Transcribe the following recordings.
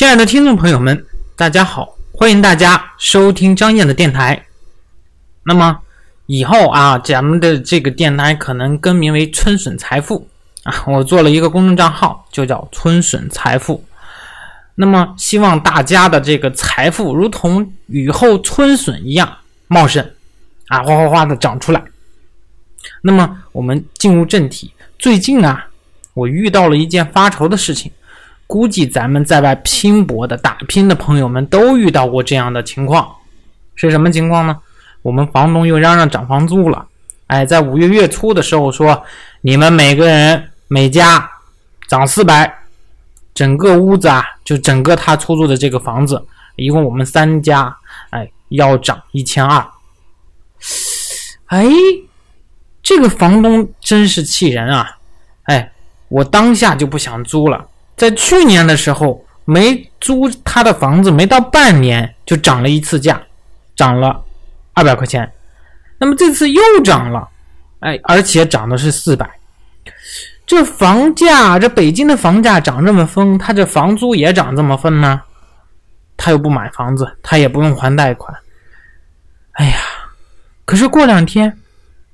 亲爱的听众朋友们，大家好，欢迎大家收听张燕的电台。那么以后啊，咱们的这个电台可能更名为“春笋财富”啊，我做了一个公众账号，就叫“春笋财富”。那么希望大家的这个财富如同雨后春笋一样茂盛啊，哗哗哗的长出来。那么我们进入正题，最近啊，我遇到了一件发愁的事情。估计咱们在外拼搏的打拼的朋友们都遇到过这样的情况，是什么情况呢？我们房东又嚷嚷涨房租了，哎，在五月月初的时候说，你们每个人每家涨四百，整个屋子啊，就整个他出租的这个房子，一共我们三家，哎，要涨一千二。哎，这个房东真是气人啊！哎，我当下就不想租了。在去年的时候，没租他的房子，没到半年就涨了一次价，涨了二百块钱。那么这次又涨了，哎，而且涨的是四百。这房价，这北京的房价涨这么疯，他这房租也涨这么疯呢？他又不买房子，他也不用还贷款。哎呀，可是过两天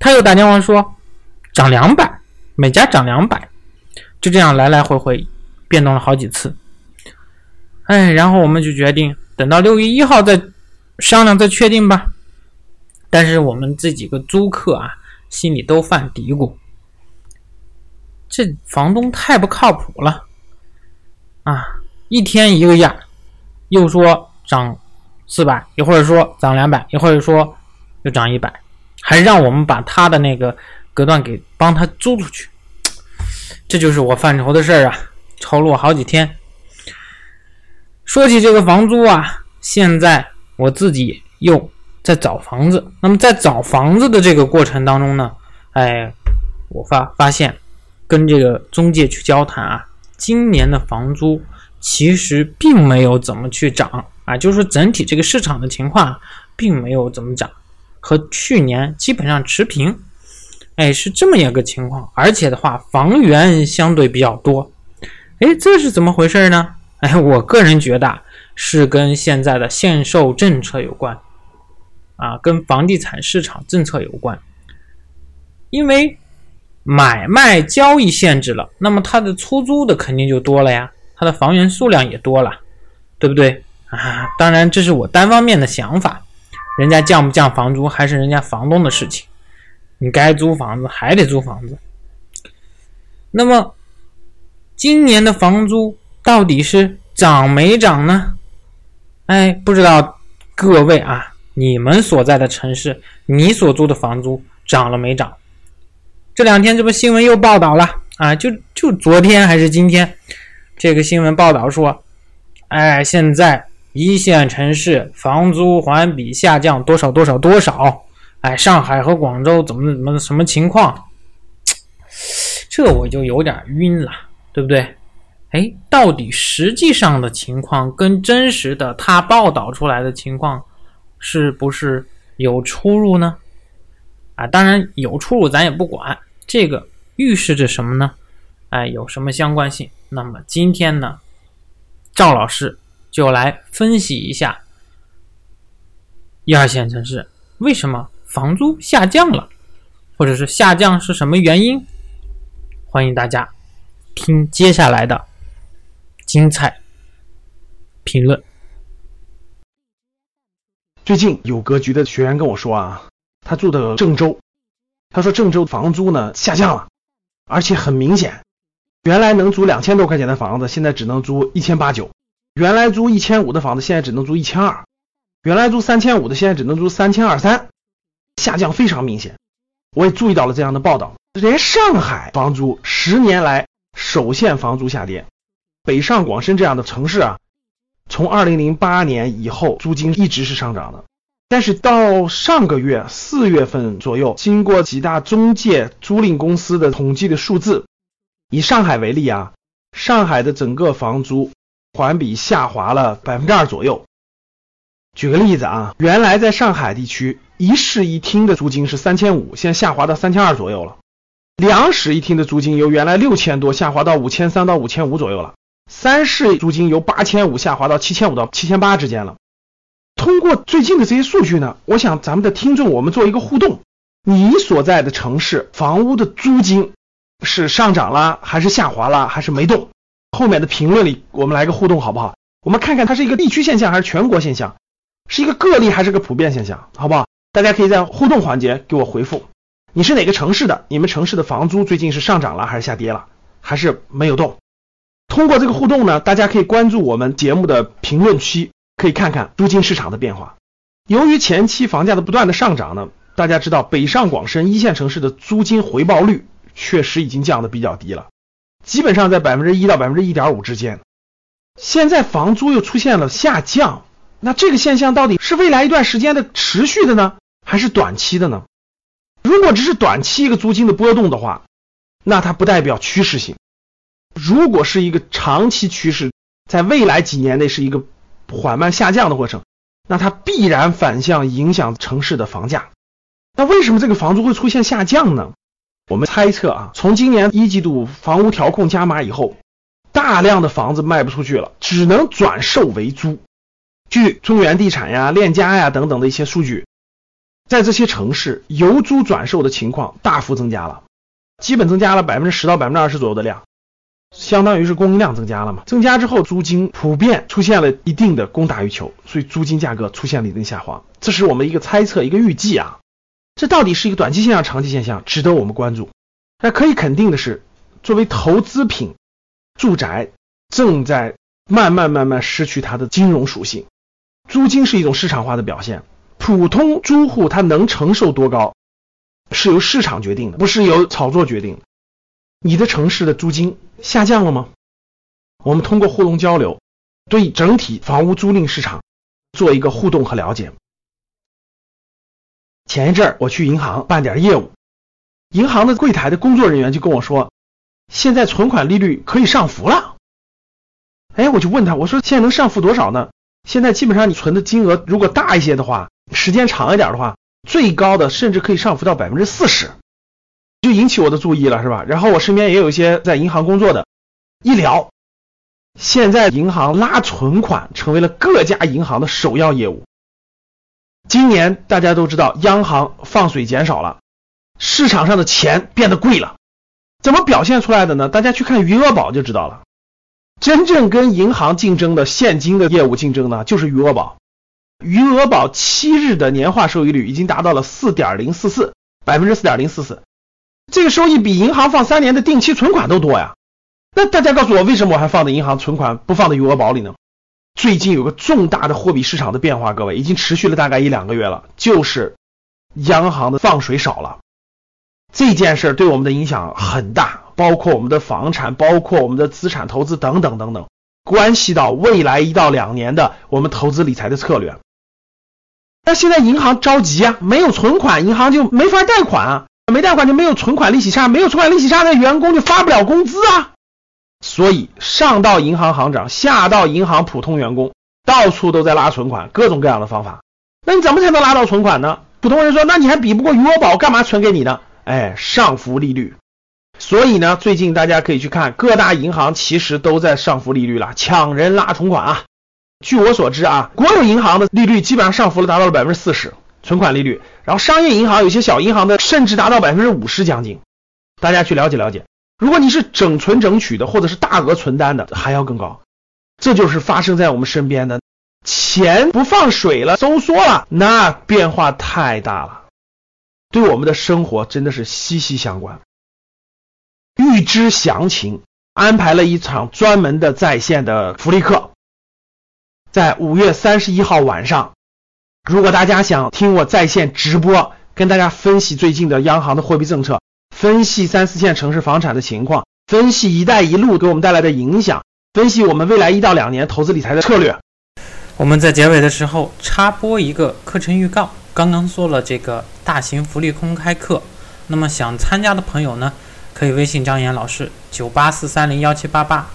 他又打电话说涨两百，每家涨两百，就这样来来回回。变动了好几次，哎，然后我们就决定等到六月一号再商量再确定吧。但是我们这几个租客啊，心里都犯嘀咕：这房东太不靠谱了啊！一天一个样，又说涨四百，一会儿说涨两百，一会儿说又涨一百，还让我们把他的那个隔断给帮他租出去。这就是我犯愁的事儿啊！愁了我好几天。说起这个房租啊，现在我自己又在找房子。那么在找房子的这个过程当中呢，哎，我发发现跟这个中介去交谈啊，今年的房租其实并没有怎么去涨啊，就是整体这个市场的情况并没有怎么涨，和去年基本上持平。哎，是这么一个情况，而且的话，房源相对比较多。哎，这是怎么回事呢？哎，我个人觉得是跟现在的限售政策有关，啊，跟房地产市场政策有关。因为买卖交易限制了，那么它的出租的肯定就多了呀，它的房源数量也多了，对不对啊？当然，这是我单方面的想法，人家降不降房租还是人家房东的事情，你该租房子还得租房子。那么。今年的房租到底是涨没涨呢？哎，不知道各位啊，你们所在的城市，你所租的房租涨了没涨？这两天这不新闻又报道了啊？就就昨天还是今天，这个新闻报道说，哎，现在一线城市房租环比下降多少多少多少？哎，上海和广州怎么怎么什么情况？这我就有点晕了。对不对？哎，到底实际上的情况跟真实的他报道出来的情况是不是有出入呢？啊，当然有出入，咱也不管。这个预示着什么呢？哎，有什么相关性？那么今天呢，赵老师就来分析一下一二线城市为什么房租下降了，或者是下降是什么原因？欢迎大家。听接下来的精彩评论。最近有格局的学员跟我说啊，他住的郑州，他说郑州房租呢下降了，而且很明显，原来能租两千多块钱的房子，现在只能租一千八九；原来租一千五的房子，现在只能租一千二；原来租三千五的，现在只能租三千二三，下降非常明显。我也注意到了这样的报道，连上海房租十年来。首现房租下跌，北上广深这样的城市啊，从二零零八年以后租金一直是上涨的，但是到上个月四月份左右，经过几大中介租赁公司的统计的数字，以上海为例啊，上海的整个房租环比下滑了百分之二左右。举个例子啊，原来在上海地区一室一厅的租金是三千五，现在下滑到三千二左右了。两室一厅的租金由原来六千多下滑到五千三到五千五左右了，三室租金由八千五下滑到七千五到七千八之间了。通过最近的这些数据呢，我想咱们的听众我们做一个互动，你所在的城市房屋的租金是上涨了还是下滑了还是没动？后面的评论里我们来个互动好不好？我们看看它是一个地区现象还是全国现象，是一个个例还是个普遍现象，好不好？大家可以在互动环节给我回复，你是哪个城市的？你们城市的房租最近是上涨了还是下跌了，还是没有动？通过这个互动呢，大家可以关注我们节目的评论区。可以看看租金市场的变化。由于前期房价的不断的上涨呢，大家知道北上广深一线城市的租金回报率确实已经降的比较低了，基本上在百分之一到百分之一点五之间。现在房租又出现了下降，那这个现象到底是未来一段时间的持续的呢，还是短期的呢？如果只是短期一个租金的波动的话，那它不代表趋势性；如果是一个长期趋势，在未来几年内是一个。缓慢下降的过程，那它必然反向影响城市的房价。那为什么这个房租会出现下降呢？我们猜测啊，从今年一季度房屋调控加码以后，大量的房子卖不出去了，只能转售为租。据中原地产呀、链家呀等等的一些数据，在这些城市由租转售的情况大幅增加了，基本增加了百分之十到百分之二十左右的量。相当于是供应量增加了嘛？增加之后，租金普遍出现了一定的供大于求，所以租金价格出现了一定下滑。这是我们一个猜测，一个预计啊。这到底是一个短期现象、长期现象，值得我们关注。那可以肯定的是，作为投资品，住宅正在慢慢慢慢失去它的金融属性。租金是一种市场化的表现，普通租户他能承受多高，是由市场决定的，不是由炒作决定的。你的城市的租金下降了吗？我们通过互动交流，对整体房屋租赁市场做一个互动和了解。前一阵儿我去银行办点业务，银行的柜台的工作人员就跟我说，现在存款利率可以上浮了。哎，我就问他，我说现在能上浮多少呢？现在基本上你存的金额如果大一些的话，时间长一点的话，最高的甚至可以上浮到百分之四十。就引起我的注意了，是吧？然后我身边也有一些在银行工作的，一聊，现在银行拉存款成为了各家银行的首要业务。今年大家都知道，央行放水减少了，市场上的钱变得贵了，怎么表现出来的呢？大家去看余额宝就知道了。真正跟银行竞争的现金的业务竞争呢，就是余额宝。余额宝七日的年化收益率已经达到了四点零四四，百分之四点零四四。这个收益比银行放三年的定期存款都多呀！那大家告诉我，为什么我还放在银行存款，不放在余额宝里呢？最近有个重大的货币市场的变化，各位已经持续了大概一两个月了，就是央行的放水少了。这件事对我们的影响很大，包括我们的房产，包括我们的资产投资等等等等，关系到未来一到两年的我们投资理财的策略。那现在银行着急啊，没有存款，银行就没法贷款啊。没贷款就没有存款利息差，没有存款利息差，那员工就发不了工资啊。所以上到银行行长，下到银行普通员工，到处都在拉存款，各种各样的方法。那你怎么才能拉到存款呢？普通人说，那你还比不过余额宝，干嘛存给你呢？哎，上浮利率。所以呢，最近大家可以去看各大银行，其实都在上浮利率了，抢人拉存款啊。据我所知啊，国有银行的利率基本上上浮了，达到了百分之四十。存款利率，然后商业银行有些小银行的甚至达到百分之五十将近，大家去了解了解。如果你是整存整取的，或者是大额存单的，还要更高。这就是发生在我们身边的，钱不放水了，收缩了，那变化太大了，对我们的生活真的是息息相关。预知详情，安排了一场专门的在线的福利课，在五月三十一号晚上。如果大家想听我在线直播，跟大家分析最近的央行的货币政策，分析三四线城市房产的情况，分析“一带一路”给我们带来的影响，分析我们未来一到两年投资理财的策略，我们在结尾的时候插播一个课程预告。刚刚说了这个大型福利公开课，那么想参加的朋友呢，可以微信张岩老师九八四三零幺七八八，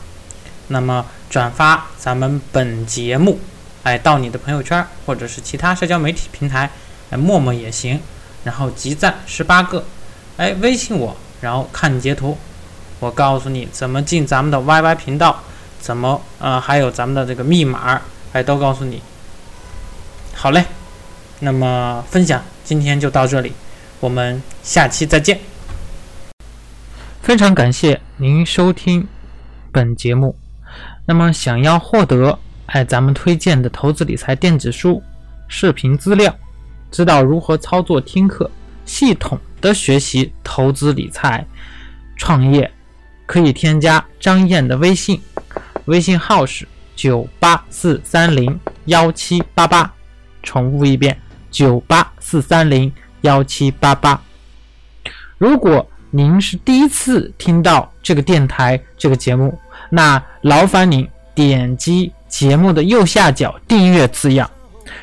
那么转发咱们本节目。哎，到你的朋友圈或者是其他社交媒体平台，哎，陌陌也行，然后集赞十八个，哎，微信我，然后看截图，我告诉你怎么进咱们的 YY 频道，怎么呃，还有咱们的这个密码，哎，都告诉你。好嘞，那么分享今天就到这里，我们下期再见。非常感谢您收听本节目。那么，想要获得哎咱们推荐的投资理财电子书、视频资料，知道如何操作听课，系统的学习投资理财、创业，可以添加张燕的微信，微信号是九八四三零幺七八八，重复一遍九八四三零幺七八八。如果您是第一次听到这个电台这个节目，那劳烦您点击节目的右下角订阅字样，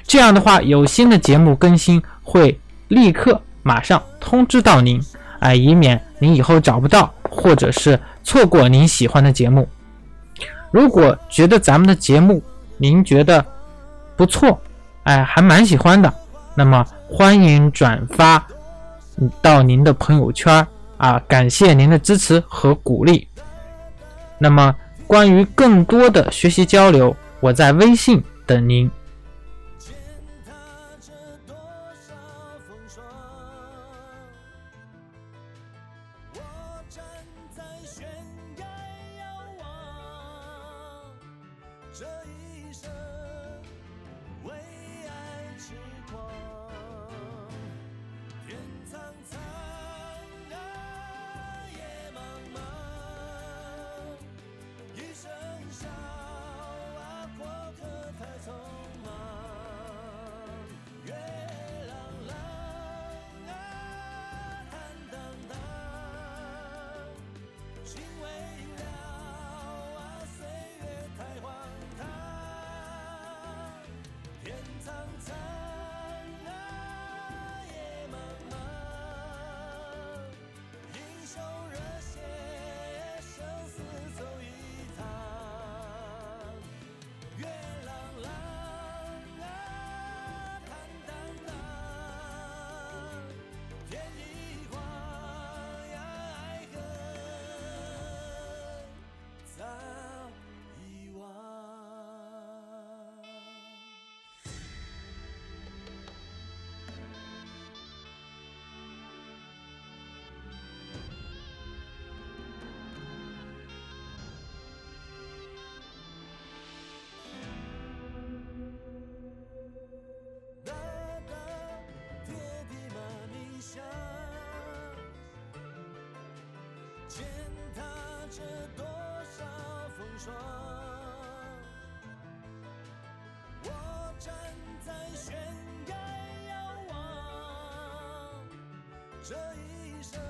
这样的话有新的节目更新会立刻马上通知到您，哎，以免您以后找不到或者是错过您喜欢的节目。如果觉得咱们的节目您觉得不错，哎，还蛮喜欢的，那么欢迎转发到您的朋友圈。啊，感谢您的支持和鼓励。那么，关于更多的学习交流，我在微信等您。霜，我站在悬崖遥望，这一生。